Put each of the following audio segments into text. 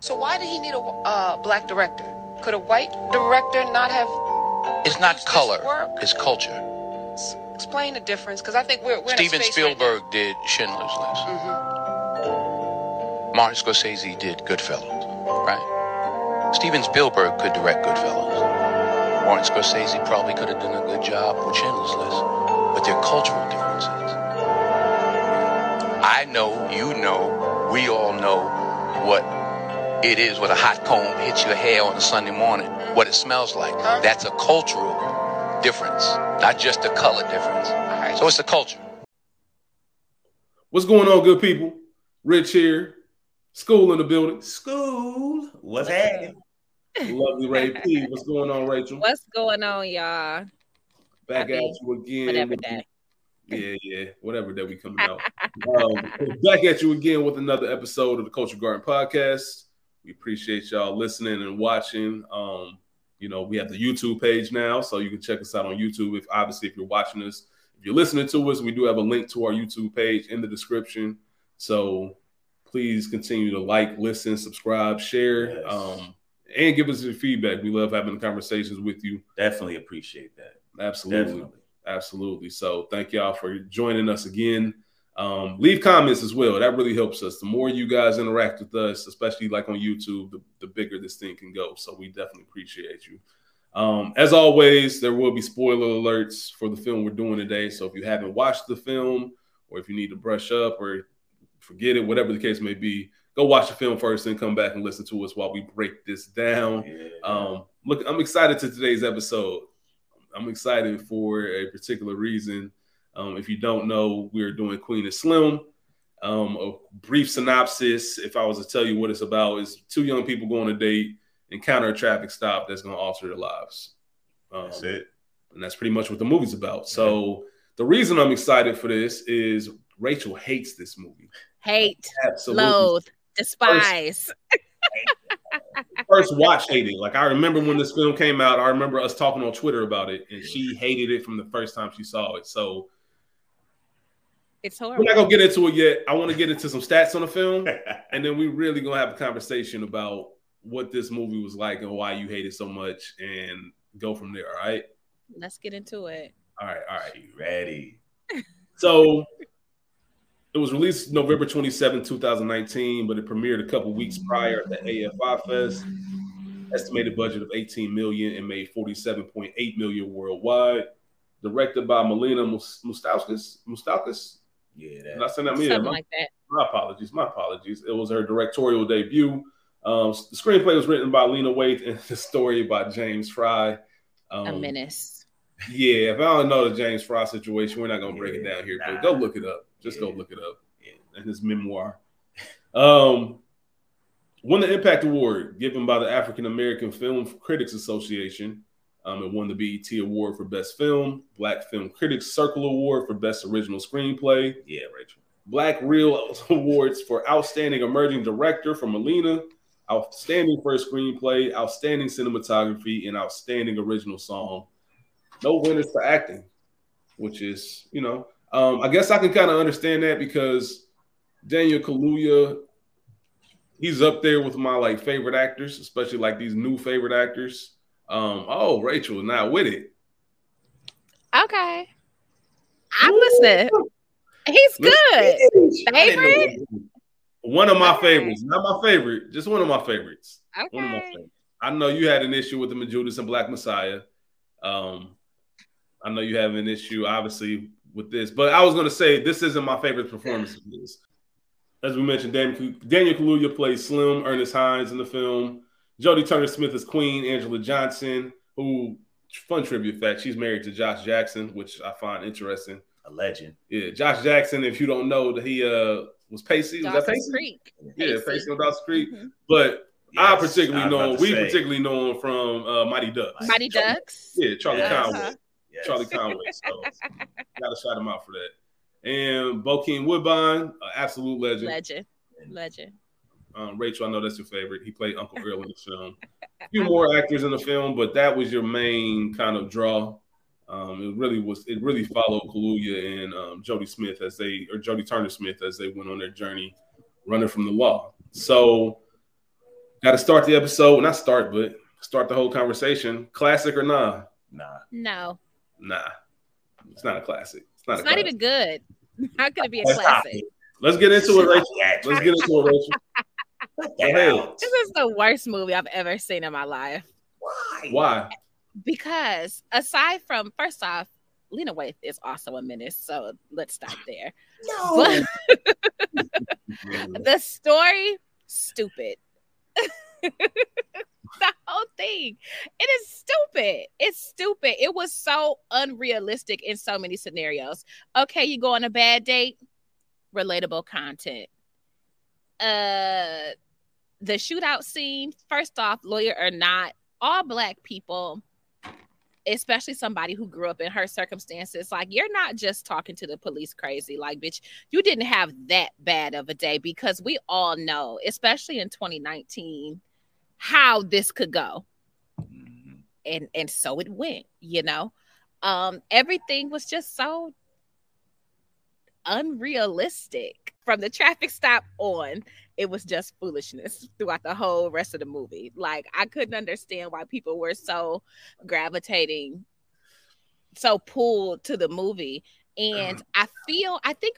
So why did he need a uh, black director? Could a white director not have? It's not color, it's culture. S- Explain the difference, because I think we're, we're Steven in a space right Spielberg did Schindler's List. Mm-hmm. Martin Scorsese did Goodfellas, right? Steven Spielberg could direct Goodfellas. Martin Scorsese probably could have done a good job with Schindler's List, but they're cultural differences. I know, you know, we all know what it is when a hot comb hits your hair on a Sunday morning, what it smells like. That's a cultural difference, not just a color difference. So it's a culture. What's going on, good people? Rich here. Skool in the building. Skool. What's happening? Lovely Ray P. What's going on, Rachel? What's going on, y'all? Back I at you again. Whatever with- Yeah, yeah, whatever that we coming out. um, back at you again with another episode of the Culture Garden Podcast. We appreciate y'all listening and watching. Um, you know, we have the YouTube page now, so you can check us out on YouTube. If obviously if you're watching us, if you're listening to us, we do have a link to our YouTube page in the description. So please continue to like, listen, subscribe, share, Yes. um, and give us your feedback. We love having conversations with you. Definitely appreciate that. Absolutely. Definitely. Absolutely. So thank y'all for joining us again. Um, leave comments as well. That really helps us. The more you guys interact with us, especially like on YouTube, the, the bigger this thing can go. So we definitely appreciate you. Um, as always, there will be spoiler alerts for the film we're doing today. So if you haven't watched the film, or if you need to brush up or forget it, whatever the case may be, go watch the film first and come back and listen to us while we break this down. Yeah. Um, look, I'm excited to today's episode. I'm excited for a particular reason. Um, if you don't know, we're doing Queen and Slim. Um, a brief synopsis, if I was to tell you what it's about, is two young people going on a date, encounter a traffic stop that's going to alter their lives. Um, That's it. and that's pretty much what the movie's about. So the reason I'm excited for this is Rachel hates this movie. Hate, Absolutely. loathe, despise. first watch hating. Like I remember when this film came out, I remember us talking on Twitter about it, and she hated it from the first time she saw it. So It's we're horrible. not gonna get into it yet. I want to get into some stats on the film, and then we really gonna have a conversation about what this movie was like and why you hate it so much, and go from there. All right, Let's get into it. all right, all right. You ready? So it was released November 27, 2019, but it premiered a couple weeks prior at the AFI Fest. Estimated budget of 18 million and made 47.8 million worldwide. Directed by Melina Mus- Mustauskas. Mustauskas? Yeah, Did I that. say? Yeah, Something my, like that. my apologies. My apologies. It was her directorial debut. Um, the screenplay was written by Lena Waithe and the story by James Frey. Um, A menace. yeah, if I don't know the James Frey situation, we're not gonna break it down here. nah. But go look it up. Just go look it up Yeah. in his memoir. Um, won the Impact Award given by the African American Film Critics Association. Um, it won the BET Award for Best Film, Black Film Critics Circle Award for Best Original Screenplay, Yeah, Rachel. Black Reel Awards for Outstanding Emerging Director from Melina, Outstanding First Screenplay, Outstanding Cinematography, and Outstanding Original Song. No winners for acting, which is, you know, um, I guess I can kind of understand that because Daniel Kaluuya, he's up there with my like favorite actors, especially like these new favorite actors. Um, oh, Rachel, not with it. Okay. I'm listening. He's good. Favorite? One of my Okay. favorites, not my favorite, just one of my favorites. One of my Okay. favorites. I know you had an issue with the Judas and Black Messiah. Um, I know you have an issue, obviously, with this, but I was going to say this isn't my favorite performance of this. As we mentioned, Daniel, Daniel Kaluuya plays Slim, Ernest Hines in the film. Jodie Turner Smith is Queen, Angela Johnson, who, fun trivia fact, she's married to Josh Jackson, which I find interesting. A legend. Yeah, Josh Jackson, if you don't know, that he uh was Pacey. Was that Dawson's Pacey? Creek. Yeah, Pacey. Pacey on Dawson's Creek. Mhm. But I particularly was know him, we say. particularly know him from uh, Mighty Ducks. Mighty Ducks. Yeah, Charlie Yes. Conway. Uh-huh. Yes. Charlie Conway. So gotta shout him out for that. And Bokeem Woodbine, an absolute legend. Legend. Legend. Um, Rachel, I know that's your favorite. He played Uncle Earl in the film. A few more actors in the film, but that was your main kind of draw. Um, it really was. It really followed Kaluuya and um, Jodie Smith as they, or Jodie Turner Smith as they went on their journey, running from the law. So Got to start the episode. Not start, but start the whole conversation. Classic or nah? Nah. No, Nah. It's not a classic. It's not it's a not classic. even good. How could it be a classic? Let's get into it, Rachel. Let's get into it, Rachel. This is the worst movie I've ever seen in my life. Why? Why? Because aside from first off, Lena Waithe is also a menace, so let's stop there. No. But the story, stupid. the whole thing, it is stupid. It's stupid. It was so unrealistic in so many scenarios. Okay, you go on a bad date, relatable content. Uh, the shootout scene. First off, lawyer or not, all black people especially somebody who grew up in her circumstances, like you're not just talking to the police crazy. Like, bitch, you didn't have that bad of a day because we all know, especially in 2019, how this could go. Mhm. And and so it went, you know. Um, everything was just so unrealistic from the traffic stop on it was just foolishness throughout the whole rest of the movie. Like i couldn't understand why people were so gravitating so pulled to the movie. And uh-huh. i feel i think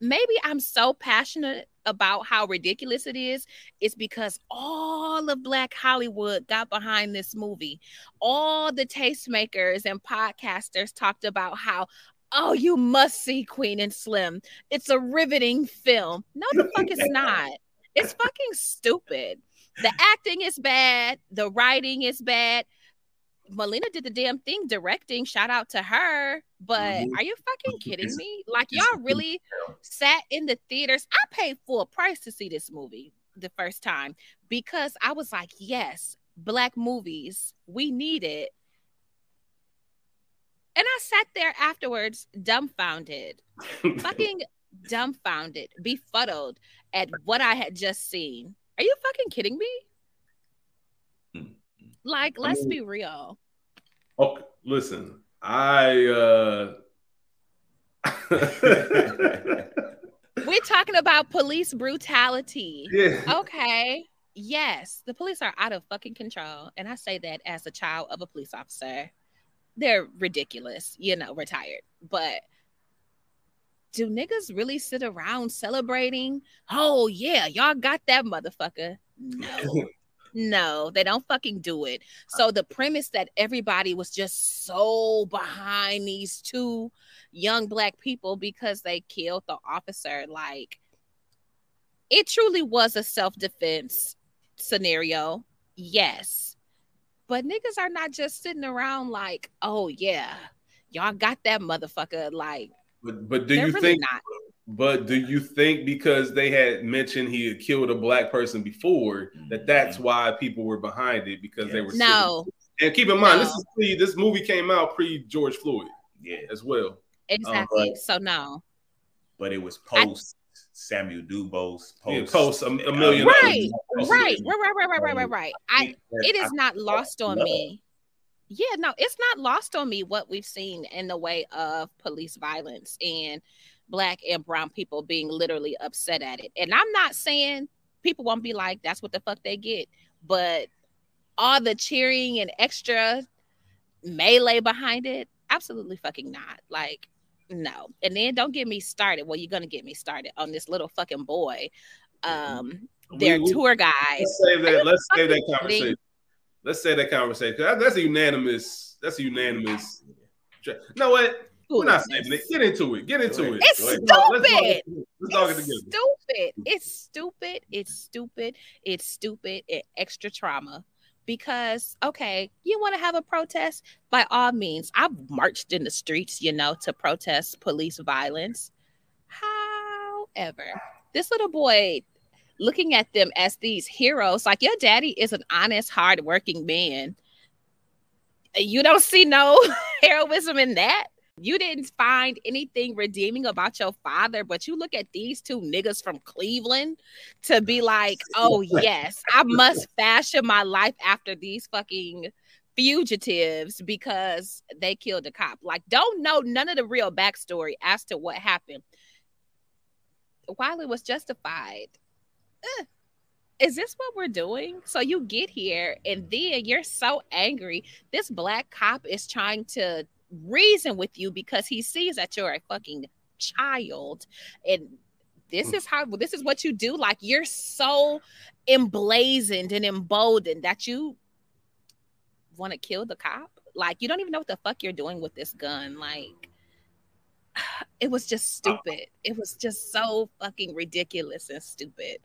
maybe i'm so passionate about how ridiculous it is it's because all of black hollywood got behind this movie. All the tastemakers and podcasters talked about how oh you must see queen and slim it's a riveting film no the fuck it's not it's fucking stupid the acting is bad the writing is bad Melina did the damn thing directing. Shout out to her. But Mhm. are you fucking kidding me? Like y'all really sat in the theaters. I paid full price to see this movie the first time because I was like, yes, black movies, we need it. And I sat there afterwards, dumbfounded, fucking dumbfounded, befuddled at what I had just seen. Are you fucking kidding me? Mm. Like, let's mean- be real. Okay, listen, I uh We're talking about police brutality. yeah. Okay. Yes, the police are out of fucking control. And I say that as a child of a police officer. They're ridiculous, you know, retired. But do niggas really sit around celebrating? Oh, yeah, y'all got that motherfucker. No. No, they don't fucking do it. So uh. the premise that everybody was just so behind these two young black people because they killed the officer, like it truly was a self-defense scenario. Yes. But niggas are not just sitting around like, oh yeah, y'all got that motherfucker. Like But but do you really think not. but do you think because they had mentioned he had killed a black person before that that's mm-hmm. why people were behind it because they were sick No, it? And keep in mind this is pre this movie came out pre George Floyd Yeah, as well. exactly. Um, but- so no. but it was post Samuel Dubose. Post, Yeah, post a- a million Right, others. Right, right, right, right, right, right, right, right. I it is I- not lost on love. me. Yeah, no, it's not lost on me what we've seen in the way of police violence and black and brown people being literally upset at it. And I'm not saying people won't be like, that's what the fuck they get, but all the cheering and extra melee behind it, absolutely fucking not. Like, no. And then don't get me started. Well, you're gonna get me started on this little fucking boy. Um, their We- we- tour guide. Let's save that. Let's save that conversation. Let's say that conversation. That's a unanimous. That's a unanimous. No, what? We're not saving it. Get into it. Get into it. It's Let's talk- let's talk stupid. it- Let's talk it It's stupid. It's stupid. It's stupid. It's stupid. It extra trauma. Because okay, you want to have a protest? By all means, I've marched in the streets, you know, to protest police violence. However, this little boy looking at them as these heroes, like your daddy is an honest, hardworking man. You don't see no heroism in that. You didn't find anything redeeming about your father, but you look at these two niggas from Cleveland to be like, oh, yes, I must fashion my life after these fucking fugitives because they killed a cop. Like, don't know none of the real backstory as to what happened. While it was justified, eh, is this what we're doing? So you get here and then you're so angry. This black cop is trying to reason with you because he sees that you're a fucking child. And this Mm. is how this is what you do. Like you're so emblazoned and emboldened that you want to kill the cop. Like you don't even know what the fuck you're doing with this gun. Like it was just stupid. It was just so fucking ridiculous and stupid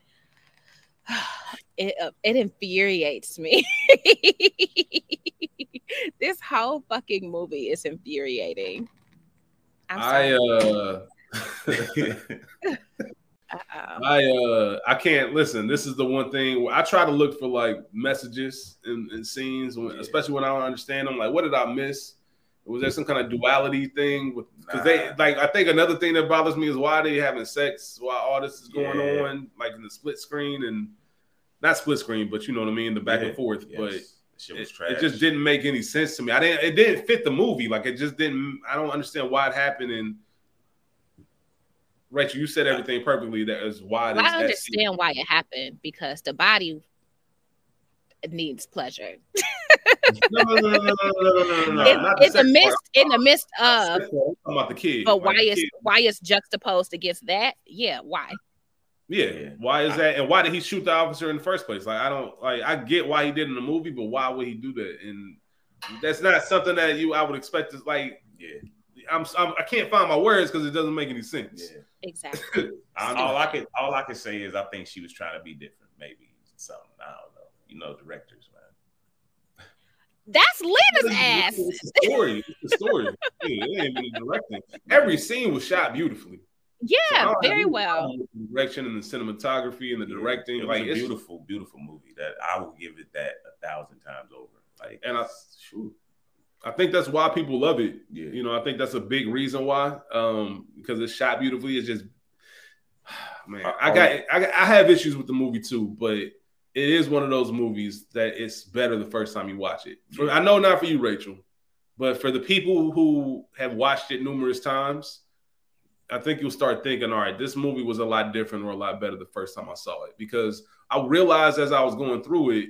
it uh, it infuriates me this whole fucking movie is infuriating I'm I uh Uh-oh. I uh I can't listen. This is the one thing where I try to look for like messages and, and scenes, when, Yeah. especially when I don't understand them. Like, what did I miss? Was there some kind of duality thing? With because they like I think another thing that bothers me is why they having sex while all this is going Yeah. on, like in the split screen and not split screen, but you know what I mean, the back Yeah. and forth. Yes. But shit was it, trash. it just didn't make any sense to me. I didn't. It didn't fit the movie. Like it just didn't. I don't understand why it happened. And Rachel, you said everything perfectly. That is why. Well, I understand why it happened because the body needs pleasure. No, no, no, no, no, no, no, no, no. in, not the in the midst, in the midst I'm of, about the kid. but Like, why the is kid. why is juxtaposed against that? Yeah, why? Yeah. Yeah. Why is that? And why did he shoot the officer in the first place? Like I don't like. I get why he did in the movie, but why would he do that? And that's not something that you I would expect. To like. yeah, I'm, I'm I can't find my words because it doesn't make any sense. yeah. Exactly. I- all I can all I can say is I think she was trying to be different. Maybe something. I don't know. You know, directors, man. That's Lena's ass. It's the story. It's the story. yeah, it ain't even directing. Every scene was shot beautifully. So I Yeah, don't very any well. the Direction and the cinematography and the directing, It was like a it's beautiful, beautiful movie that I will give it that a thousand times over. Like, and I, shoot, I think that's why people love it. yeah, You know, I think that's a big reason why, um, because it's shot beautifully. It's just, man, Uh, I got, I I have issues with the movie too, but it is one of those movies that it's better the first time you watch it. For, I know not for you, Rachel, but for the people who have watched it numerous times, I think you'll start thinking, all right, this movie was a lot different or a lot better the first time I saw it because I realized as I was going through it,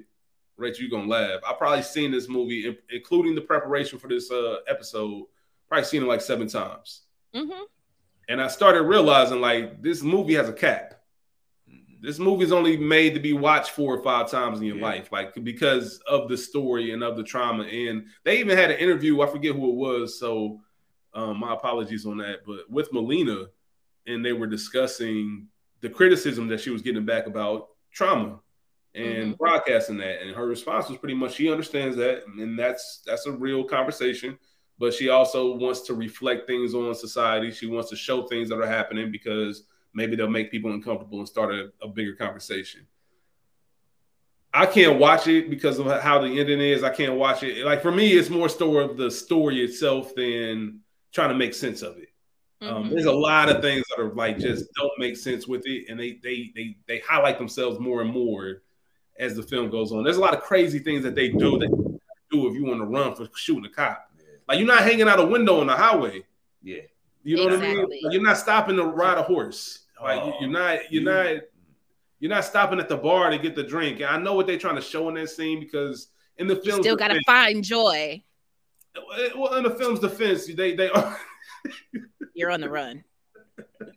Rachel, you're gonna laugh. I probably seen this movie, including the preparation for this uh, episode, probably seen it like seven times. hmm And I started realizing like this movie has a cap. Mhm. This movie's only made to be watched four or five times in your Yeah. life, like because of the story and of the trauma. And they even had an interview. I forget who it was, so um, my apologies on that. But with Melina, and they were discussing the criticism that she was getting back about trauma and Mhm. broadcasting that. And her response was pretty much she understands that, and that's that's a real conversation. But she also wants to reflect things on society. She wants to show things that are happening because maybe they'll make people uncomfortable and start a, a bigger conversation. I can't watch it because of how the ending is. I can't watch it. Like for me, it's more story of the story itself than trying to make sense of it. Um, Mhm. there's a lot of things that are like just don't make sense with it, and they they they they highlight themselves more and more as the film goes on. There's a lot of crazy things that they do that you do if you want to run for shooting a cop. Yeah. Like you're not hanging out a window on the highway. yeah. You know what I mean? Like, you're not stopping to ride a horse. Like you- Oh, you're not you're you- not you're not stopping at the bar to get the drink. And I know what they're trying to show in that scene because in the You film, still gotta find joy. Well, in the film's defense, they they are. You're on the run.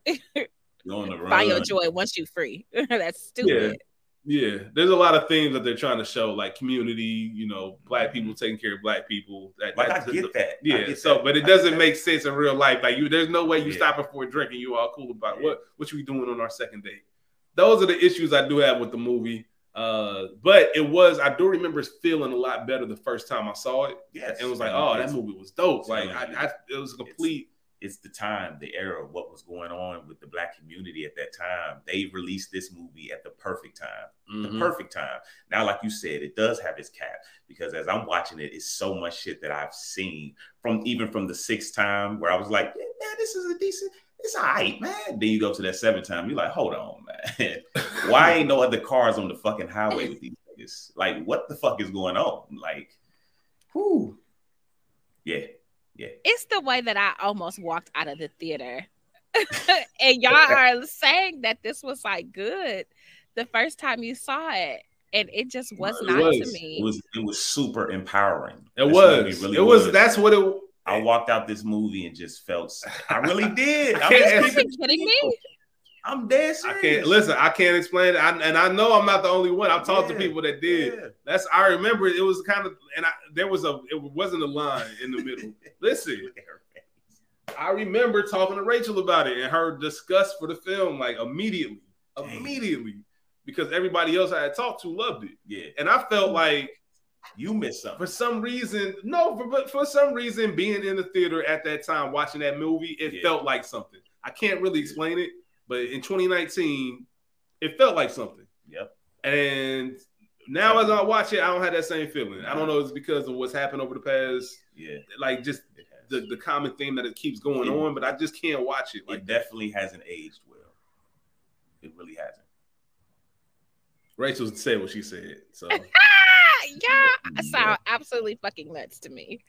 You're on the run. Find your joy once you're free. That's stupid. Yeah, yeah, there's a lot of things that they're trying to show, like community, you know, black people taking care of black people. That, Like I that- get that. I Yeah, get so that. but it doesn't get make sense in real life. Like you, there's no way you Yeah. stopping for a drink and you all cool about Yeah. what what you doing on our second date. Those are the issues I do have with the movie. Uh, but it was I do remember feeling a lot better the first time I saw it. Yes. and it was like, oh, that movie was dope. it's Like I. I it was a complete. it's the time, the era, what was going on with the black community at that time. They released this movie at the perfect time. The Mhm. perfect time. Now, like you said, it does have its cap because as I'm watching it, it's so much shit that I've seen from even from the sixth time where I was like, yeah, man, this is a decent, it's all right, man. Then you go to that seventh time, you're like, hold on, man. Why ain't no other cars on the fucking highway with these niggas? Like, what the fuck is going on? Like, whoo. Yeah. Yeah. It's the way that I almost walked out of the theater. and y'all are saying that this was like good. the first time you saw it, and it just was It not was. to It me. was it was super empowering. It This was. movie really it was. That's what it. I walked out this movie and just felt. I really did. I I'm, just Are you kidding me? I'm dead I can't listen. I can't explain it, I, and I know I'm not the only one. I've talked to people that did. Yeah. That's I remember. It was kind of, and I, there was a. It wasn't a line in the middle. listen, I remember talking to Rachel about it and her disgust for the film, like immediately, Dang. immediately, because everybody else I had talked to loved it, Yeah, and I felt like you missed something. for some reason, no, for, but for some reason, being in the theater at that time watching that movie, it Yeah. felt like something. I can't really explain it, but in 2019, it felt like something. Yep. And now as I watch it, I don't have that same feeling. I don't know if it's because of what's happened over the past, Yeah, like just the, the common theme that it keeps going It- on, but I just can't watch it. Like it definitely hasn't aged well. It really hasn't. Rachel said what she said. So Ah, yeah, it sound absolutely fucking nuts to me.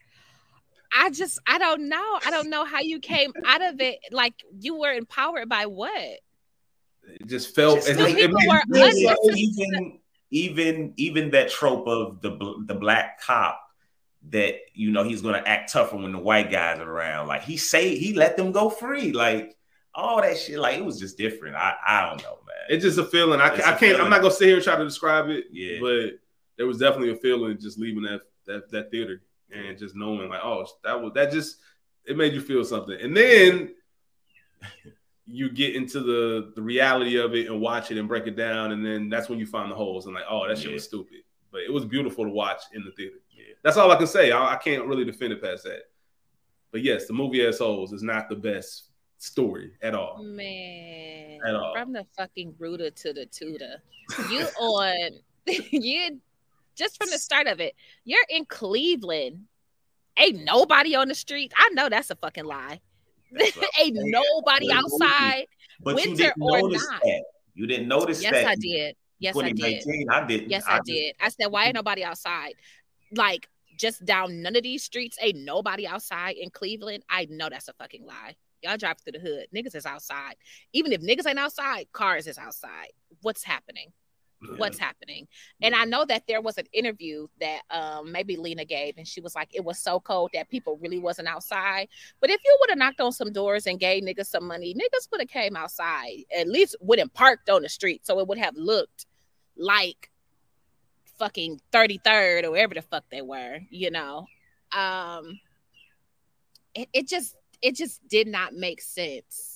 I just, I don't know. I don't know how you came out of it. Like you were empowered by what? it just felt Just it, like just- it were Really, unnecessary. even even even that trope of the the black cop that you know he's going to act tougher when the white guys are around. Like he say he let them go free. Like all that shit. Like it was just different. I I don't know, man. It's just a feeling. I, It's I a can't. I'm not gonna sit here and try to describe it. Yeah. But there was definitely a feeling just leaving that that that theater and just knowing like, oh, that was that just it made you feel something. And then you get into the the reality of it and watch it and break it down, and then that's when you find the holes and like, oh, that shit was stupid. But it was beautiful to watch in the theater. Yeah. That's all I can say. I, I can't really defend it past that. But yes, the movie as wholes is not the best story at all. Man, At all. from the fucking rooter to the tutor, you on you just from the start of it. You're in Cleveland. Ain't nobody on the streets. I know that's a fucking lie. Ain't nobody outside. But you winter didn't or notice not. that. You didn't notice Yes, that. I did. Yes, I did. I didn't. Yes, I just- did. I said, why ain't nobody outside? Like just down none of these streets, ain't nobody outside in Cleveland. I know that's a fucking lie. Y'all drive through the hood. Niggas is outside. Even if niggas ain't outside, cars is outside. What's happening? What's happening? And I know that there was an interview that um maybe Lena gave, and she was like, it was so cold that people really wasn't outside. But if you would have knocked on some doors and gave niggas some money, niggas would have came outside. At least wouldn't parked on the street, so it would have looked like fucking 33rd or wherever the fuck they were, you know. Um it, it just it just did not make sense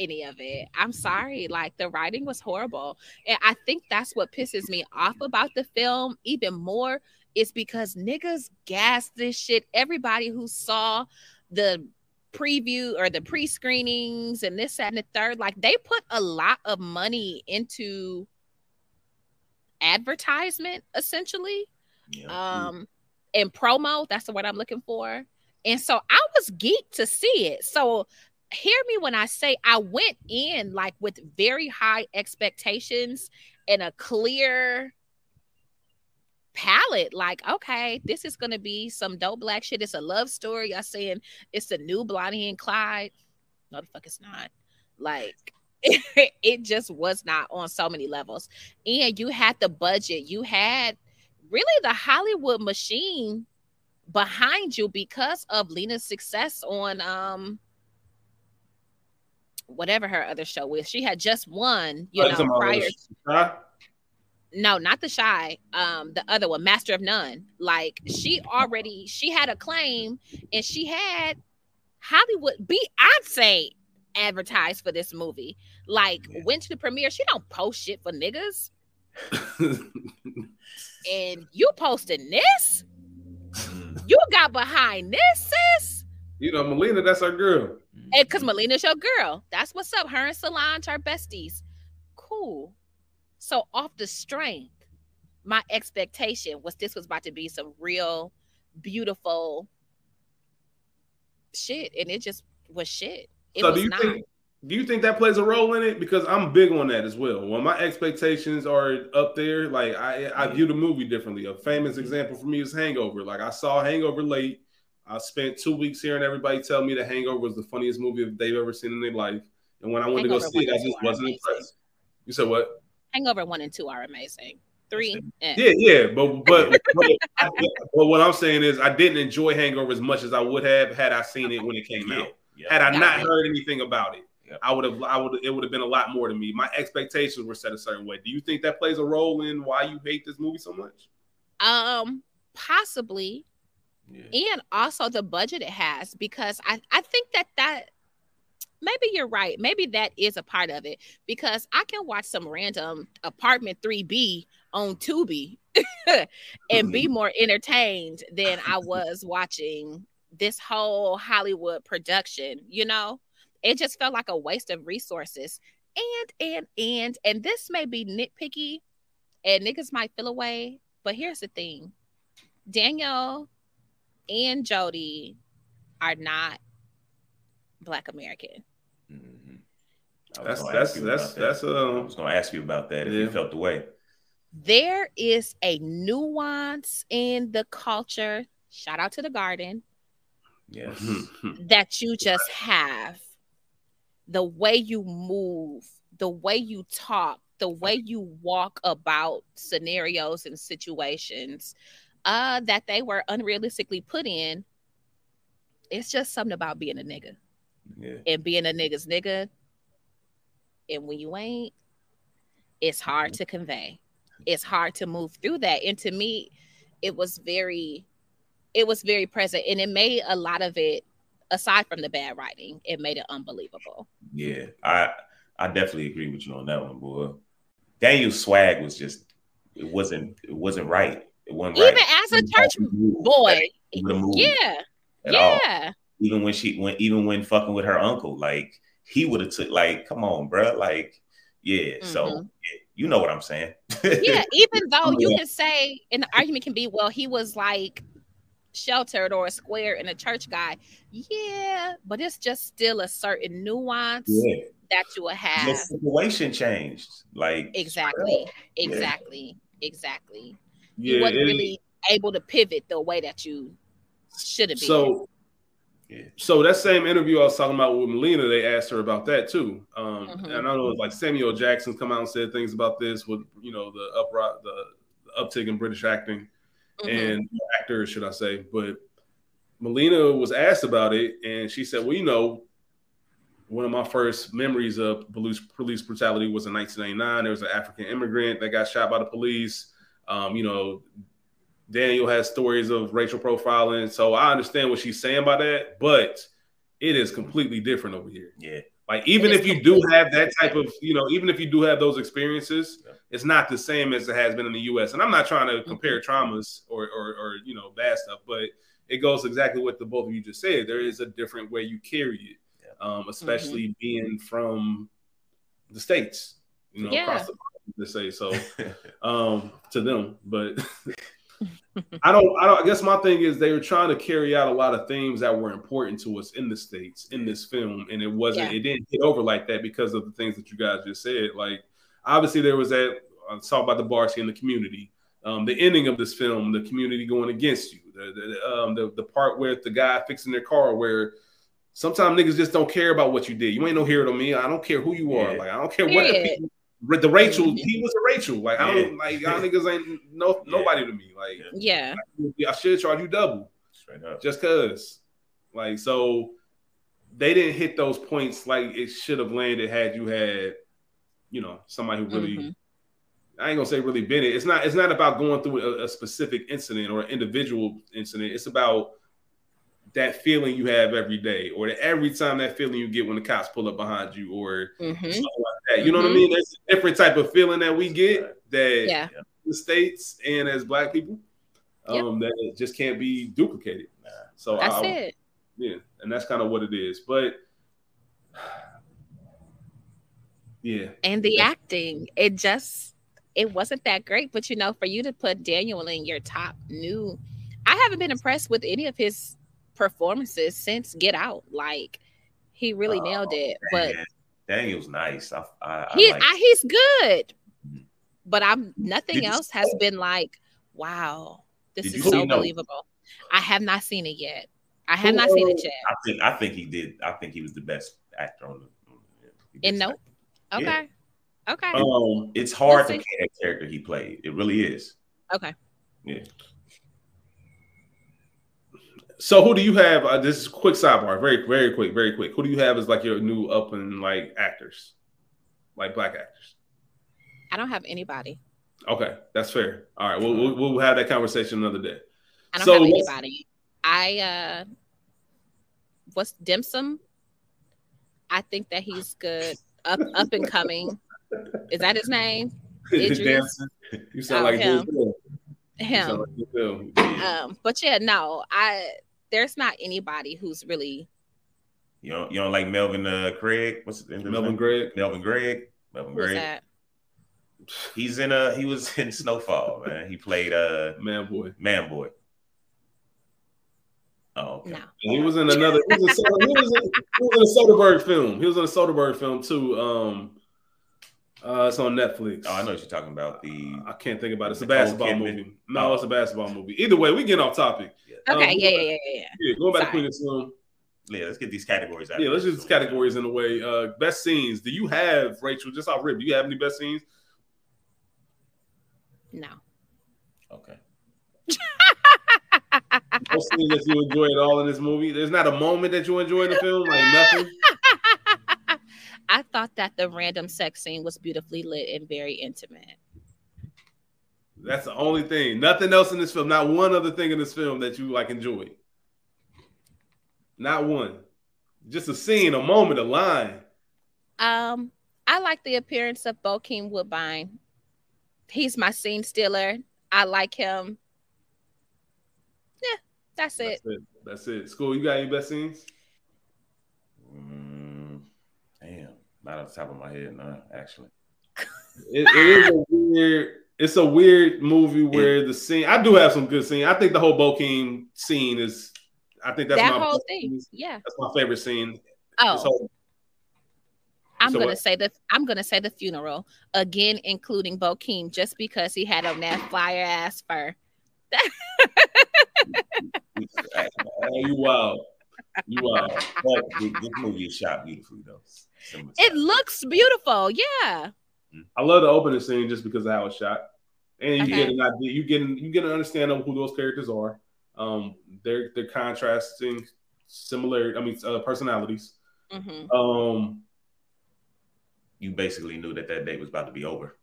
any of it. I'm sorry, like the writing was horrible. And I think that's what pisses me off about the film even more is because niggas gas this shit. Everybody who saw the preview or the pre-screenings and this that, and the third, like they put a lot of money into advertisement essentially Yeah. um and promo that's the word i'm looking for and so i was geeked to see it so hear me when i say i went in like with very high expectations and a clear palette like okay this is gonna be some dope black shit. It's a love story. Y'all saying it's the new blondie and clyde. No the fuck it's not. Like it just was not on so many levels. And you had the budget. You had really the hollywood machine behind you because of lena's success on um whatever her other show is she had just won you know prior huh? no not the shy um the other one master of none. Like she already she had a claim and she had hollywood beyonce advertised for this movie. Like Yeah. went to the premiere. She don't post shit for niggas. And you posting this? Mm. you got behind this sis you know, Melina, that's our girl. Mm-hmm. and because melina's your girl that's what's up her and solange are besties cool so off the strength my expectation was this was about to be some real beautiful shit and it just was shit it so was do you not think do you think that plays a role in it? Because I'm big on that as well. When my expectations are up there, like I I view the movie differently. A famous mm-hmm. example for me is Hangover. Like I saw Hangover late. I spent two weeks hearing everybody tell me the Hangover was the funniest movie they've ever seen in their life. And when I went to go see it, I just wasn't amazing. impressed. You said what? Hangover one and two are amazing. Three, eh. Yeah, yeah, but but but, but what I'm saying is I didn't enjoy Hangover as much as I would have had I seen it when it came Yeah, out. yeah. Had I not it. heard anything about it, Yeah. I would have I would it would have been a lot more to me. My expectations were set a certain way. Do you think that plays a role in why you hate this movie so much? um, possibly, Yeah. and also the budget it has because I I think that that maybe you're right. Maybe that is a part of it because I can watch some random apartment 3B on Tubi and be more entertained than I was watching this whole Hollywood production, you know? It just felt like a waste of resources. And and and and this may be nitpicky and niggas might feel away, but here's the thing. Daniel and Jodie are not black American. Mhm. I was That's that's that's about that. that's I um was going to ask you about that if Yeah. you felt the way. There is a nuance in the culture. Shout out to the garden Yes. Mm-hmm. that you just have. The way you move, the way you talk, the way you walk about scenarios and situations uh that they were unrealistically put in. It's just something about being a nigga. Yeah. and being a nigga's nigga. And when you ain't, it's hard to convey. It's hard to move through that. And to me, it was very, it was very present. And it made a lot of it, aside from the bad writing, it made it unbelievable. Yeah. I I definitely agree with you on that one, boy. Daniel's swag was just it wasn't it wasn't right. It wasn't Even right. as a church boy. He Yeah. all. Yeah. Even when she went even when fucking with her uncle, like he would have took like, come on, bro. Like, yeah. So Mhm. yeah, you know what I'm saying. yeah, even though you Yeah. can say, and the argument can be, well, he was like sheltered or a square and a church guy. Yeah, but it's just still a certain nuance yeah. that you will The have. situation changed. Like Exactly, Yeah. exactly, exactly. Yeah, you wasn't really able to pivot the way that you should have been. so Yeah. so that same interview I was talking about with Melina, they asked her about that too. Um, Mhm. and I know it was like Samuel Jackson come out and said things about this with you know the upright the, the uptick in British acting. Mhm. and actors, should I say? But Melina was asked about it, and she said, "Well, you know, one of my first memories of police police brutality was in 1999. There was an African immigrant that got shot by the police. Um, you know, Daniel has stories of racial profiling, so I understand what she's saying by that, but it is completely different over here. Yeah. Like even if you do have that type of, you know, even if you do have those experiences, Yeah. it's not the same as it has been in the U.S. And I'm not trying to Mm-hmm. compare traumas or, or, or you know, bad stuff, but it goes exactly what the both of you just said. There is a different way you carry it, Yeah. um, Mm-hmm. especially being from the states, you know, Yeah. across the to say so um, to them. But I don't. I don't. I guess my thing is they were trying to carry out a lot of themes that were important to us in the states in this film, and it wasn't. Yeah. It didn't hit over like that because of the things that you guys just said. Like obviously there was that. I talk about the Barcy in the community. Um, the ending of this film, the community going against you, the the, um, the the part with the guy fixing their car, where sometimes niggas just don't care about what you did. You ain't no hero to me. I don't care who you are. Yeah. Like I don't care what the people. The Rachel, he was a Rachel. Like I don't like y'all niggas ain't no Yeah. nobody to me. Like yeah, I should charge you double Straight up. just cause. Like so, they didn't hit those points like it should have landed had you had, you know, somebody who really. Mhm. I ain't gonna say really been it. It's not. It's not about going through a, a specific incident or an individual incident. It's about that feeling you have every day, or that every time that feeling you get when the cops pull up behind you, or Mhm. something like that. You know what I Mhm. mean? There's a different type of feeling that we get that yeah, the states and as black people Yep. um that just can't be duplicated so that's I, it. yeah and that's kind of what it is but yeah and the acting it just it wasn't that great but you know for you to put daniel in your top new i haven't been impressed with any of his performances since get out like he really Oh, nailed it but Daniel's nice. I, I, I he like he's good Mhm. but i'm nothing else has been like wow this Did is so believable i have not seen it yet i have not seen it yet I think I think he did. I think he was the best actor on the. he in nope Yeah. okay Okay. Um, It's hard We'll to see. that character he played. It really is. okay. Yeah. So who do you have? Uh, this is a quick sidebar, very, very quick, very quick. Who do you have as like your new up and like actors, like black actors? I don't have anybody. Okay, that's fair. All right, we'll we'll, we'll have that conversation another day. I don't So have anybody. I uh what's Dim Sum? I think that he's good. Up up and coming. Is that his name? Idris? Dancing. You sound Oh, like him. Denzel. You Him. sound like Um, but yeah, no, I there's not anybody who's really You don't you don't like Melvin uh, Craig? What's his name? Melvin Gregg. Melvin Gregg. Melvin who's Gregg. that? He's in uh he was in Snowfall, man. He played uh Man, boy. Man Boy. Oh, okay. No. He was in another. He was in, he was in, he was in a Soderbergh film. He was in a Soderbergh film too. Um, uh, it's on Netflix. Oh, I know what you're talking about. The I can't think about it. It's a basketball movie. No, Oh. it's a basketball movie. Either way, we get off topic. Okay, Um, yeah, yeah, yeah, yeah, yeah. Yeah, going back Sorry. to Queen of Slim. yeah, let's get these categories out. Yeah, let's here. just categories in a way. Uh, best scenes. Do you have Rachel? Just off rip. Do you have any best scenes? No. Okay. No scene that you enjoy at all in this movie. There's not a moment that you enjoy in the film. Like nothing. I thought that the random sex scene was beautifully lit and very intimate. That's the only thing. Nothing else in this film. Not one other thing in this film that you like enjoy. Not one. Just a scene, a moment, a line. Um, I like the appearance of Bokeem Woodbine. He's my scene stealer. I like him. Yeah, that's it. That's it. That's it. Skool, you got any best scenes? Mm, damn, not off the top of my head, no, actually. It, it is a weird. It's a weird movie where the scene. I do have some good scene. I think the whole Bokeem scene is. I think that's that my whole thing. Yeah. That's my favorite scene. Oh, whole- I'm so gonna what? say the I'm gonna say the funeral again, including Bokeem, just because he had on that fire ass fur. Oh, you wild. You wild. But this movie is shot beautifully, though. Similar It style. looks beautiful. Yeah. I love the opening scene just because of how it's shot, and you Okay. get an idea. You get you get an understanding of who those characters are. Um, they're they're contrasting similar. I mean, uh, personalities. hmm Um, You basically knew that that day was about to be over.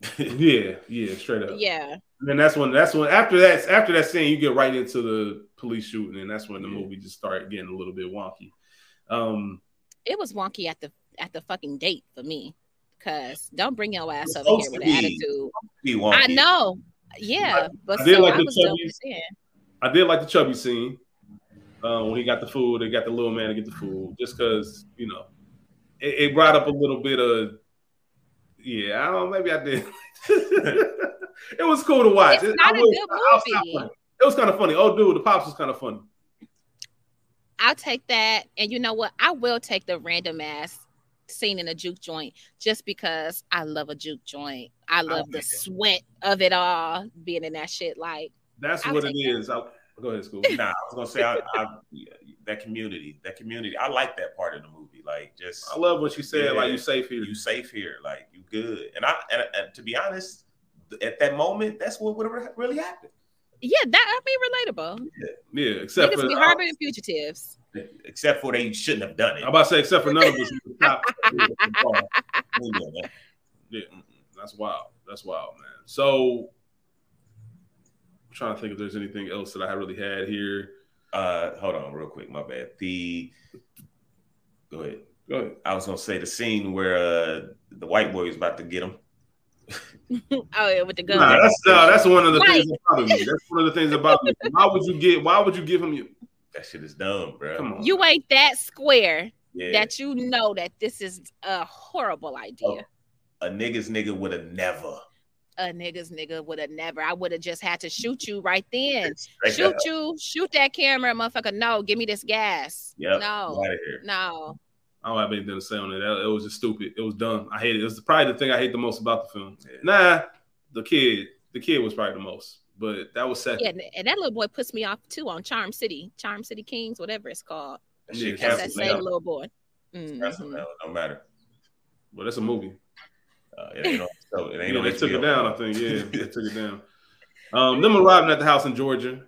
yeah, yeah, straight up. Yeah. And then that's when that's when after that after that scene you get right into the police shooting, and that's when the Yeah. movie just started getting a little bit wonky. Um, It was wonky at the at the fucking date for me. Cause don't bring your ass over here with an be. attitude. I know. Yeah, but I did so like I the chubby-. I did like the chubby scene uh, when he got the food. They got the little man to get the food, just because you know it, it brought up a little bit of yeah. I don't know. Maybe I did. it was cool to watch. It's It- not I a will- good movie. It was kind of funny. Oh, dude, the pops was kind of funny. I'll take that. And you know what? I will take the random ass scene in a juke joint just because I love a juke joint. I love the like it. sweat of it all being in that shit. Like, That's I'll what it that. is. I, go ahead, Skool. Nah, I was gonna say I, I, that community, that community. I like that part of the movie. Like, just I love what you said. Yeah. Like you safe here. you safe here, like you good. And I, and, and to be honest, at that moment, that's what would have really happened. yeah, that I mean relatable. Yeah, except Niggas for be harboring fugitives. Except for they shouldn't have done it. I'm about to say, except for none of us. who top- Yeah, Yeah, that's wild. That's wild, man. So, I'm trying to think if there's anything else that I really had here. Uh, hold on, real quick. My bad. The go ahead. Go ahead. I was gonna say the scene where uh, the white boy was about to get him. Oh yeah, with the gun. Nah, that's no, that's one of the Right. things that bother me. That's one of the things about me. Why would you get? Why would you give him? Your, That shit is dumb, bro. come on. You ain't that square Yeah, that you know that this is a horrible idea. a nigga's nigga would have never. A nigga's nigga would have never. I would have just had to shoot you right then. Straight shoot up. you, shoot that camera, motherfucker. No, give me this gas. Yep. No, Out of here. no. I don't have anything to say on it. That- It was just stupid. It was dumb. I hate it. It was probably the thing I hate the most about the film. Yeah. Nah, the kid. The kid was probably the most, but that was second. Yeah, and- and that little boy puts me off too on Charm City, Charm City Kings, whatever it's called. That Yeah, That's that same now. little boy. Mhm. Canceled now. No matter. But it's a movie. Uh, it ain't on, so it ain't Yeah, on they took it down. I think. Yeah, they took it down. Um, them arriving at the house in Georgia.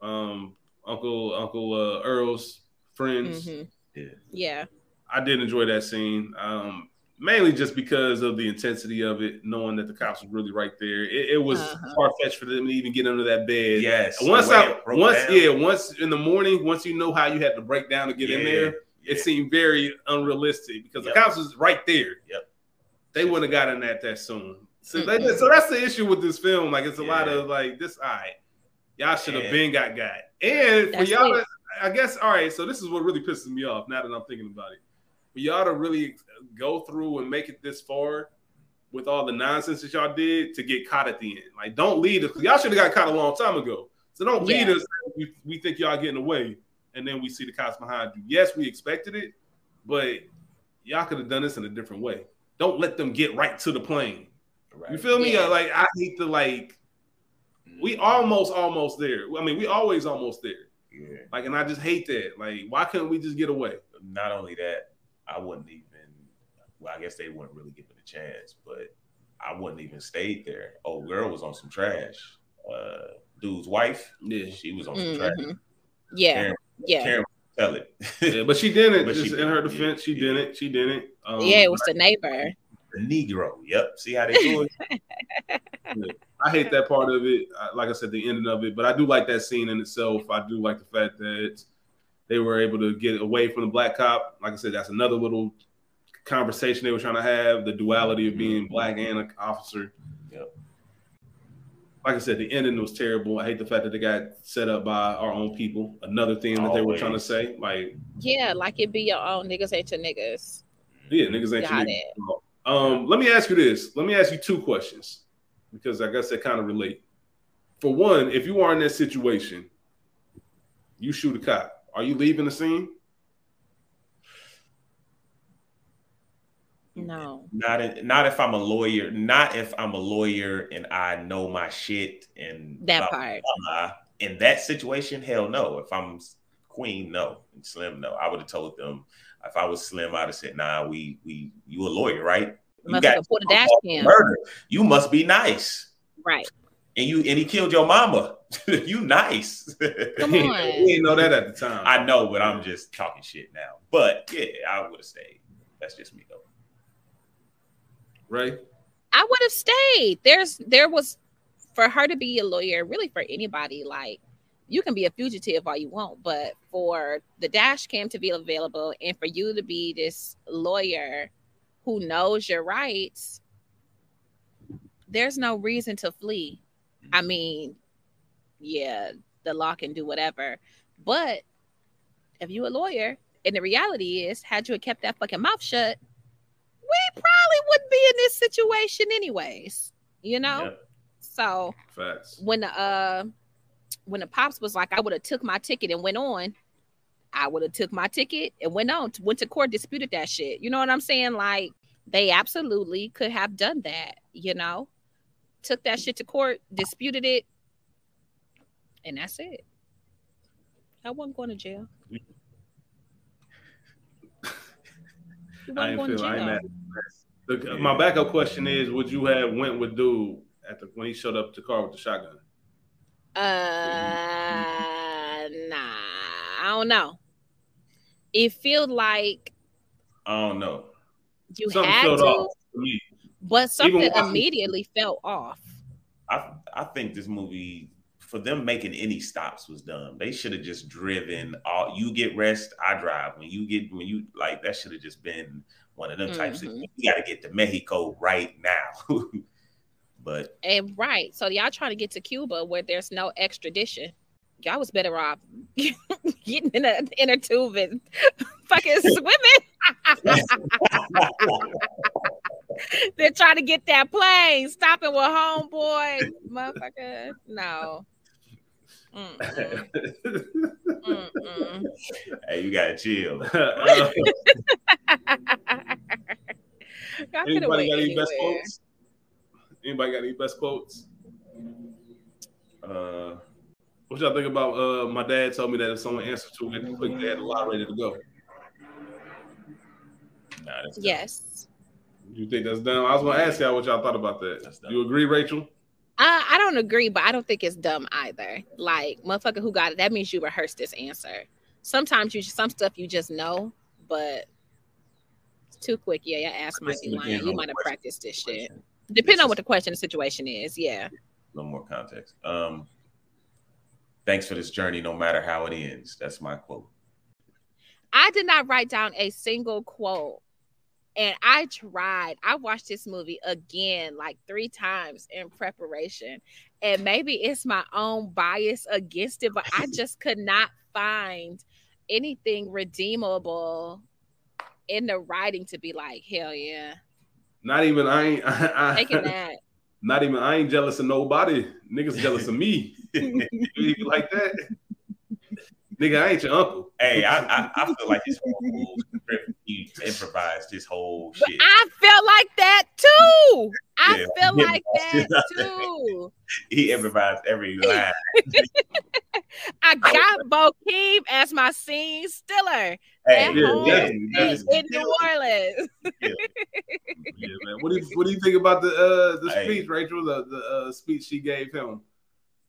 Um, Uncle Uncle uh, Earl's friends. Mhm. Yeah. Yeah. I did enjoy that scene. Um, mainly just because of the intensity of it, knowing that the cops were really right there. It, it was Uh-huh. far fetched for them to even get under that bed. Yes. Once I once down. yeah once in the morning once you know how you had to break down to get in there, yeah. it seemed very unrealistic because Yep. the cops was right there. Yep. They wouldn't have gotten that that soon. So, they, so that's the issue with this film. Like it's a lot of like this. All right, y'all should have And- been got got. And for y'all, to, I guess all right. So this is what really pisses me off. Now that I'm thinking about it, for y'all to really go through and make it this far with all the nonsense that y'all did to get caught at the end. Like, don't lead us. Y'all should have got caught a long time ago. So don't lead Yeah. us. We, we think y'all getting away, and then we see the cops behind you. Yes, we expected it, but y'all could have done this in a different way. Don't let them get right to the plane. Right. You feel me? Yeah. Like I hate to like. We almost almost there. I mean, we always almost there. Yeah. Like, and I just hate that. Like, why couldn't we just get away? Not only that, I wouldn't even. Well, I guess they wouldn't really give it a chance, but I wouldn't even stayed there. Old girl was on some trash. Uh, dude's wife, Yeah, she was on some trash. Mhm. Yeah. Karen, Yeah. Karen, tell it. yeah, but she didn't. But she just in her didn't. defense, she didn't. She didn't. Um, Yeah, it was the neighbor. the Negro. Yep. See how they do it. I hate that part of it. Like I said, the ending of it, but I do like that scene in itself. I do like the fact that they were able to get away from the black cop. Like I said, that's another little conversation they were trying to have: the duality of being black and an officer. Yep. Like I said, the ending was terrible. I hate the fact that they got set up by our own people. Another thing that they were trying to say, like, Yeah, like it be your own niggas ain't your niggas. yeah, niggas ain't Got your it. niggas. Um, let me ask you this. Let me ask you two questions because I guess they kind of relate. For one, if you are in that situation, you shoot a cop. Are you leaving the scene? No. Not in, not if I'm a lawyer. Not if I'm a lawyer and I know my shit and That blah, part. blah, blah. In that situation, hell no. If I'm Queen, no. And Slim, no. I would have told them. If I was Slim, I'd have said, "Nah, we we you a lawyer, right? You Motherfucker pulled a dash cam. murder. You must be nice." Right. And you and he killed your mama. you nice. Come on. we didn't know that at the time. I know, but I'm just talking shit now. But yeah, I would have stayed. That's just me though. Right? I would have stayed. There's there was for her to be a lawyer, really for anybody, like you can be a fugitive all you want, but for the dash cam to be available and for you to be this lawyer who knows your rights, there's no reason to flee. I mm-hmm. mean, yeah, the law can do whatever, but if you a lawyer, and the reality is, had you kept that fucking mouth shut, we probably wouldn't be in this situation anyways. You know? Yep. So Facts. when the uh when the pops was like, I would have took my ticket and went on, I would have took my ticket and went on, went to court, disputed that shit. You know what I'm saying? Like they absolutely could have done that, you know, took that shit to court, disputed it, and that's it. I wasn't going to jail. I ain't feel. I ain't mad. The, my backup question is: Would you have went with dude at the when he showed up to the car with the shotgun? Uh, nah, I don't know. It felt like I don't know. you Something had to, off to me. but something immediately felt off. I I think this movie for them making any stops was dumb. They should have just driven. All you get rest, I drive. When you get when you like that should have just been one of them types of Mhm. you got to get to Mexico right now. but And right, so y'all trying to get to Cuba where there's no extradition. Y'all was better off getting in a in a tube and fucking swimming. They're trying to get that plane, stopping with homeboy, motherfucker. No. Mm-mm, mm-mm. hey, you gotta chill. Y'all could have Anybody got any best quotes? Anybody got any best quotes? Uh, What y'all think about? Uh, my dad told me that if someone answered to it, quick, they had a lot ready to go. nah, that's Yes. You think that's dumb? I was gonna ask y'all what y'all thought about that. You agree, Rachel? I, I don't agree, but I don't think it's dumb either. Like, motherfucker who got it, that means you rehearsed this answer. Sometimes you some stuff you just know, but it's too quick. Yeah, your ass might be lying. You might have practiced this shit. Depending on what the question, the situation is. Yeah. A little more context. Um, thanks for this journey, no matter how it ends. That's my quote. I did not write down a single quote. And I tried. I watched this movie again like three times in preparation. And maybe it's my own bias against it, but I just could not find anything redeemable in the writing to be like, hell yeah. Not even I ain't. I, Taking that. Not even I ain't jealous of nobody. Niggas jealous of me. you like that? Nigga, I ain't your uncle. Hey, I, I, I feel like this whole script, he improvised this whole But shit. I felt like that too. I Yeah. feel like that too. He improvised every line. I got Bokeem as my scene stiller. Hey, That yeah, whole yeah, scene yeah. in New Orleans. Yeah, man. What do you what do you think about the uh the Hey. speech, Rachel? The the uh, speech she gave him.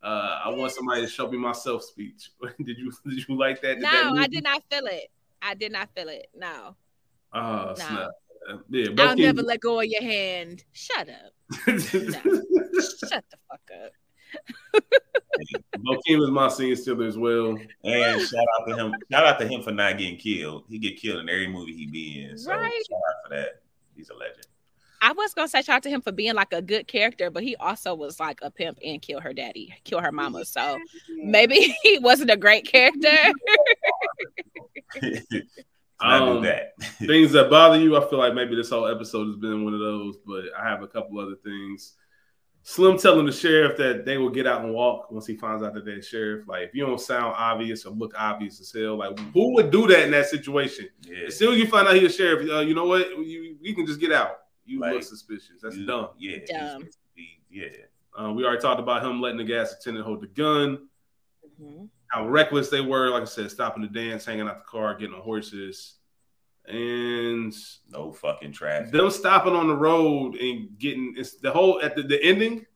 Uh, I want somebody to show me myself speech. did you did you like that? Did No, move I did not feel it. I did not feel it. No. Oh. Uh, yeah, I'll never let go of your hand. Shut up. Shut the fuck up. Bokeem is my scene stealer as well. And shout out to him. Shout out to him for not getting killed. He get killed in every movie he be in. So Right. shout out for that. He's a legend. I was gonna say shout out to him for being like a good character, but he also was like a pimp and kill her daddy, kill her mama. So maybe he wasn't a great character. I Um, knew that. things that bother you. I feel like maybe this whole episode has been one of those, but I have a couple other things. Slim telling the sheriff that they will get out and walk once he finds out that they're sheriff. Like, if you don't sound obvious or look obvious as hell, like who would do that in that situation? Yeah. As soon as you find out he's a sheriff, uh, you know what? You, you can just get out. You Like, look suspicious. That's You- dumb. Yeah. Dumb. supposed to be- Yeah. Uh, we already talked about him letting the gas attendant hold the gun. Mhm. How reckless they were. Like I said, stopping the dance, hanging out the car, getting on horses, and No fucking traffic. them stopping on the road and getting it's the whole at the, the ending,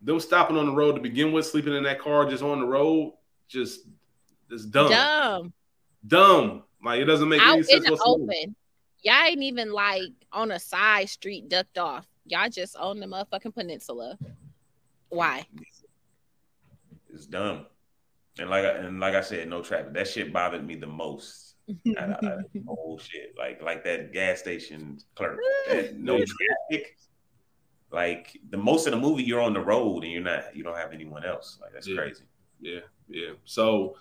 them stopping on the road to begin with, sleeping in that car just on the road, just it's dumb. Dumb. Dumb. Like it doesn't make Out any in sense the open. Y'all ain't even like on a side street ducked off. Y'all just on the motherfucking peninsula. Why? It's dumb. And like I, and like I said, no traffic. That shit bothered me the most. out of- out of the whole shit. Like like that gas station clerk. That no traffic. Like the most of the movie, you're on the road and you're not. You don't have anyone else. Like that's Yeah. crazy. Yeah, yeah. So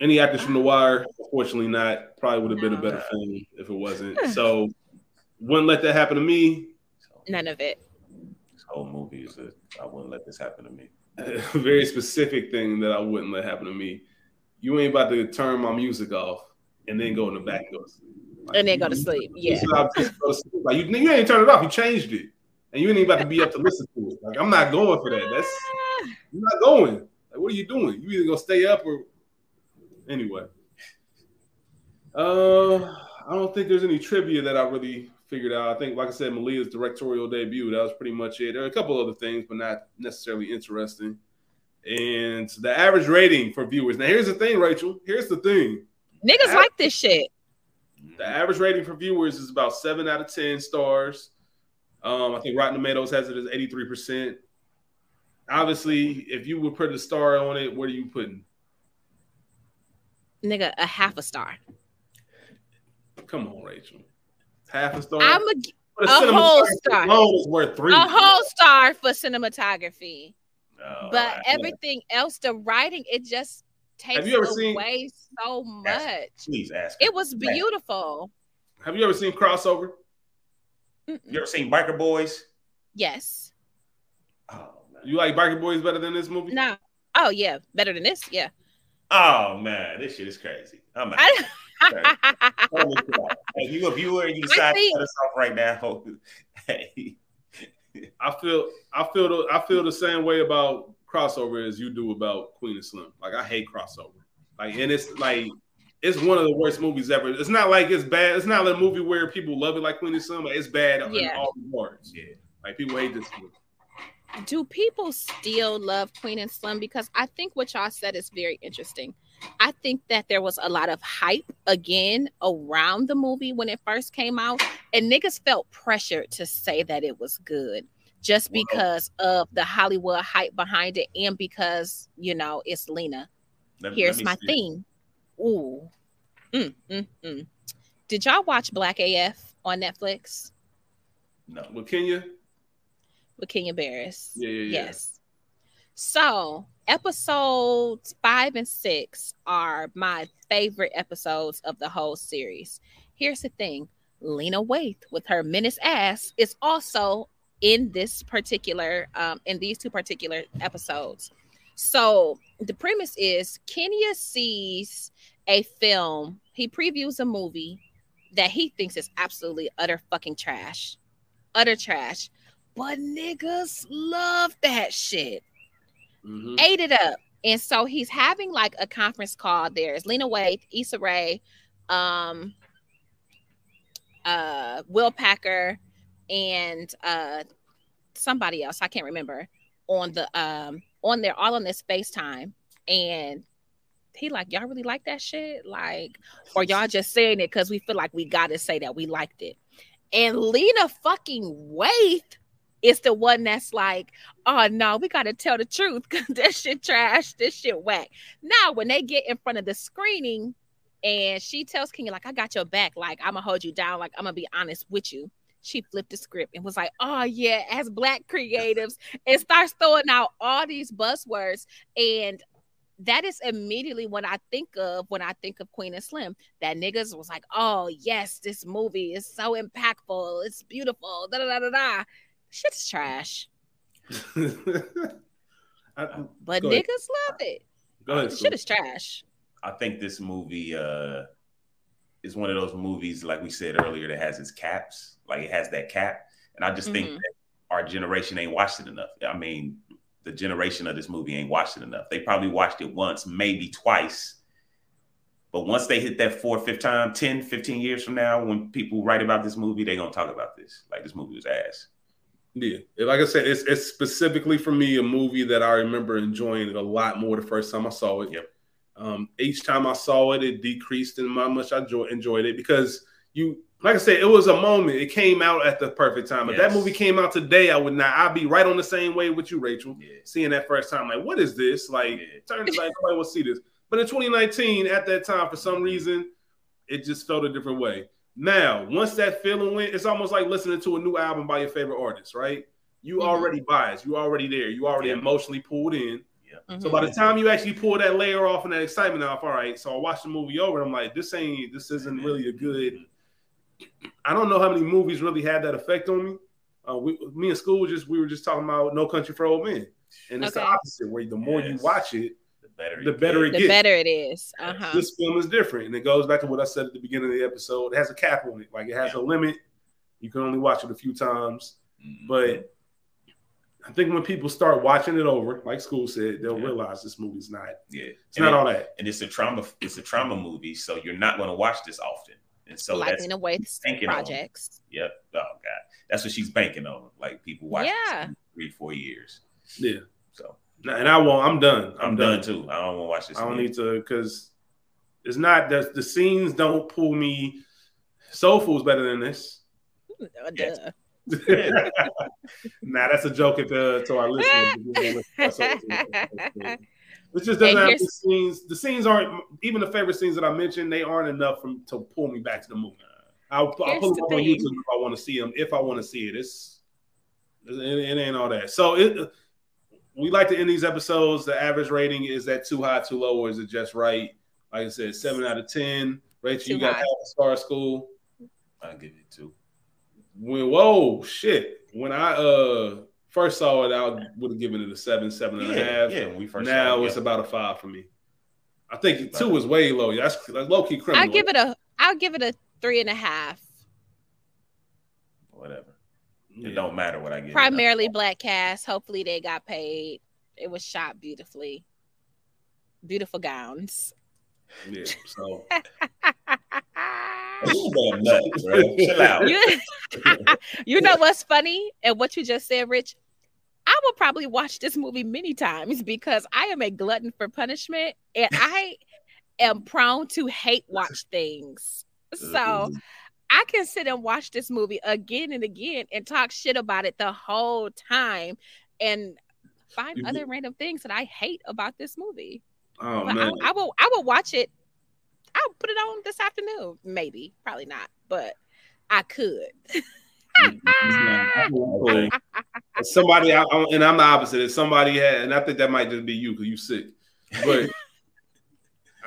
any actors from The Wire, unfortunately not. Probably would have been a better film if it wasn't. So wouldn't let that happen to me. None of it. this whole movie is a. I wouldn't let this happen to me. A very specific thing that I wouldn't let happen to me. You ain't about to turn my music off and then go in the back and go sleep. Like, And then go to sleep. Yeah. This is how just go to sleep. Like you, you ain't turn it off. You changed it, and you ain't even about to be up to listen to it. Like I'm not going for that. That's you're not going. Like what are you doing? You either gonna stay up or anyway. Uh, I don't think there's any trivia that I really figured out. I think, like I said, Melina's directorial debut. That was pretty much it. There are a couple other things, but not necessarily interesting. And the average rating for viewers. Now, here's the thing, Rachel. Here's the thing. Niggas like this shit. The average rating for viewers is about seven out of ten stars. Um, I think Rotten Tomatoes has it as eighty three percent. Obviously, if you would put a star on it, what are you putting? Nigga, a half a star. Come on, Rachel. Half a star. I'm a, But a whole star. is worth three. a whole star for cinematography. No, but everything else, the writing, it just takes Have you ever seen- away so much. please ask. It was beautiful. Have you ever seen crossover? Mm-mm. You ever seen Biker Boys? Yes. Oh. You like Biker Boys better than this movie? No. Oh yeah, better than this. Yeah. Oh man, this shit is crazy. I'm out. I, if you a viewer and you decide to cut us off right now, hey, I feel I feel the I feel the same way about crossover as you do about Queen and Slim. Like I hate crossover. Like and it's like it's one of the worst movies ever. It's not like it's bad. It's not a movie where people love it like Queen and Slim. It's bad on Yeah. all regards. Yeah. Like people hate this movie. do people still love Queen and Slim? Because I think what y'all said is very interesting. I think that there was a lot of hype again around the movie when it first came out, and niggas felt pressured to say that it was good just Wow. because of the Hollywood hype behind it and because, you know, it's Lena. Let- let Here's me my thing. Ooh. Mm, mm, mm. Did y'all watch Black AF on Netflix No. With Kenya, with Kenya Barris? Yeah, yeah, yeah. Yes. So episodes five and six are my favorite episodes of the whole series. Here's the thing Lena Waithe with her menace ass is also in this particular um in these two particular episodes. So the premise is Kenya sees a film, he previews a movie that he thinks is absolutely utter fucking trash. Utter trash. But niggas love that shit. Mhm. Ate it up. And so he's having like a conference call. There's Lena Waithe, Issa Rae, um, uh, Will Packer, and uh, somebody else. I can't remember on the um on there, all on this FaceTime. And he like, y'all really like that shit? Like, or y'all just saying it because we feel like we gotta say that we liked it. And Lena fucking Waithe is the one that's like, oh no, we gotta tell the truth because this shit trash, this shit whack. Now, when they get in front of the screening and she tells Kenya, like, I got your back, like, I'm gonna hold you down, like, I'm gonna be honest with you. She flipped the script and was like, oh yeah, as black creatives, and starts throwing out all these buzzwords. And that is immediately what I think of when I think of Queen and Slim. That niggas was like, oh yes, this movie is so impactful, it's beautiful, da da da da da. Shit's trash. I- But Go ahead. niggas love it. go ahead. Shit is trash. I think this movie uh is one of those movies, like we said earlier, that has its caps. Like it has that cap. And I just think Mhm. that our generation ain't watched it enough. I mean, the generation of this movie ain't watched it enough. They probably watched it once, maybe twice. But once they hit that fourth, fifth time, 10, 15 years from now, when people write about this movie, they gonna talk about this. Like this movie was ass. Yeah, like I said, it's it's specifically for me a movie that I remember enjoying it a lot more the first time I saw it. Yep. Um, each time I saw it, it decreased in how much I enjoy, enjoyed it because you, like I said, it was a moment. It came out at the perfect time. If that movie came out today, I would not. I'd be right on the same way with you, Rachel. Yeah. Seeing that first time, like, what is this? Like, Yeah. turn like nobody will see this. But in 2019, at that time, for some reason, it just felt a different way. Now, once that feeling went, it's almost like listening to a new album by your favorite artist, right? You Mhm. already biased. You already there. You already Yeah. emotionally pulled in. Yeah. So Mhm. by the time you actually pull that layer off and that excitement off, all right. So I watched the movie over. And I'm like, this ain't. This isn't really a good. I don't know how many movies really had that effect on me. Uh, we, me and Skool just we were just talking about No Country for Old Men, and it's the opposite. Where the more you watch it, The better The better it the get. better it is. Uh huh. this film is different, and it goes back to what I said at the beginning of the episode. It has a cap on it, like it has a limit. You can only watch it a few times, Mhm. but I think when people start watching it over, like Skool said, they'll Yeah. realize this movie's not. yeah. It's And not it- all that. and it's a trauma it's a trauma movie so you're not going to watch this often and so like that's in a way banking on. projects. yep oh god that's what she's banking on like people watch this Yeah. three four years Yeah, so and I won't. I'm done. i'm, done. too i don't want to watch this I don't again. need to because it's not the the scenes don't pull me. Soul Food's better than this. Uh, Yes. nah, that's a joke if, uh, to our listeners. It's just doesn't have the scenes. The scenes aren't even the favorite scenes that I mentioned. They aren't enough from, to pull me back to the movie. I'll, I'll pull them up on. YouTube if I want to see them. If I want to see it, it's it, it ain't all that. So it we like to end these episodes. The average rating is that too high, too low, or is it just right? Like I said, seven out of ten. Rachel, Too you got high. half a star Skool. i'll give it two When whoa shit. When I uh first saw it, I would have given it a seven, seven and a half. yeah when we first now saw it, it's yeah. about a five for me. I think two is way low. That's, that's low key criminal. I give it a I'll give it a three and a half. Whatever Yeah. it don't matter what i get Primarily black cast. Hopefully they got paid. It was shot beautifully. Beautiful gowns. Yeah. So You damn nuts. Chill out. you, you know what's funny and what you just said, Rich? I will probably watch this movie many times because I am a glutton for punishment and I am prone to hate watch things. So mm-hmm. I can sit and watch this movie again and again and talk shit about it the whole time and find You- other random things that I hate about this movie. oh But man. I, I will I will watch it. I'll put it on this afternoon. Maybe, probably not, but I could. Mm, mm, mm, somebody I, I- and I'm the opposite. If somebody had, and I think that might just be you because you sick, but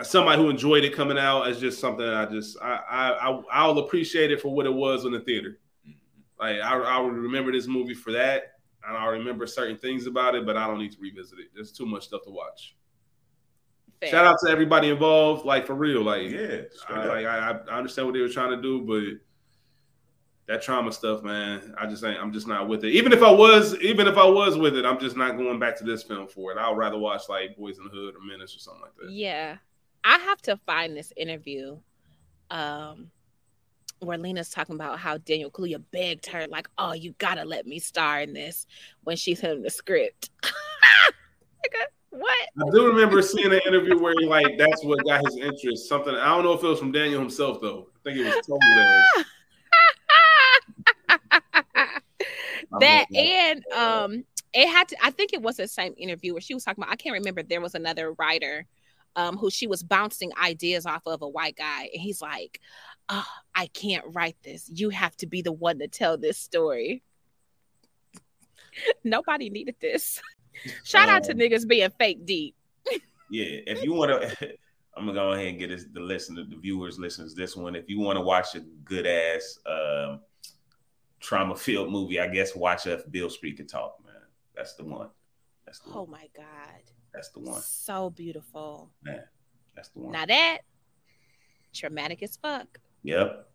somebody who enjoyed it coming out as just something I just I I I- I'll appreciate it for what it was in the theater. Mm-hmm. Like I I will remember this movie for that, and I'll remember certain things about it, but I don't need to revisit it. There's too much stuff to watch. Fair. Shout out to everybody involved, like for real, like Yeah, I, like, I, I understand what they were trying to do, but that trauma stuff, man, I just ain't. I'm just not with it. Even if I was, even if I was with it, I'm just not going back to this film for it. I'd rather watch like Boys in the Hood or Menace or something like that. Yeah. I have to find this interview um where Lena's talking about how Daniel Kaluuya begged her, like, oh, you gotta let me star in this when she's in the script. What? I do remember seeing an interview where he, like that's what got his interest. Something I don't know if it was from Daniel himself though. I think it was Tony that. that and um it had to i think it was the same interview where she was talking about i can't remember there was another writer um who she was bouncing ideas off of a white guy and he's like oh, i can't write this you have to be the one to tell this story nobody needed this shout out to Um, niggas being fake deep Yeah, if you want to, I'm gonna go ahead and get this, the listener, the viewers, listeners, this one. If you want to watch a good ass um, trauma filled movie, I guess watch if Beale Street can talk, man. That's the one. That's the oh one. my god That's the one. so beautiful Man, That's the one. now that traumatic as fuck Yep.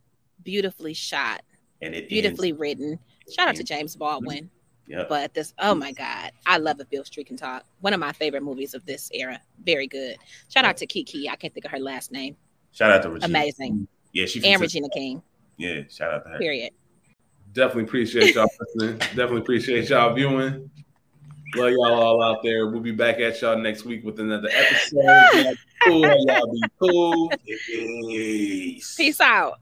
beautifully shot And it beautifully Ends, written shout out to james baldwin yep. But this, oh my God, I love if Beale Street can talk. One of my favorite movies of this era. Very good. Shout out to Kiki. I can't think of her last name. Shout out to Regina. Amazing. Yeah, she. And from- Regina King. Yeah, shout out to her. Period. Definitely appreciate y'all listening. Definitely appreciate y'all viewing. Love y'all all out there. We'll be back at y'all next week with another episode. Y'all be cool. Y'all be cool. Peace. Peace out.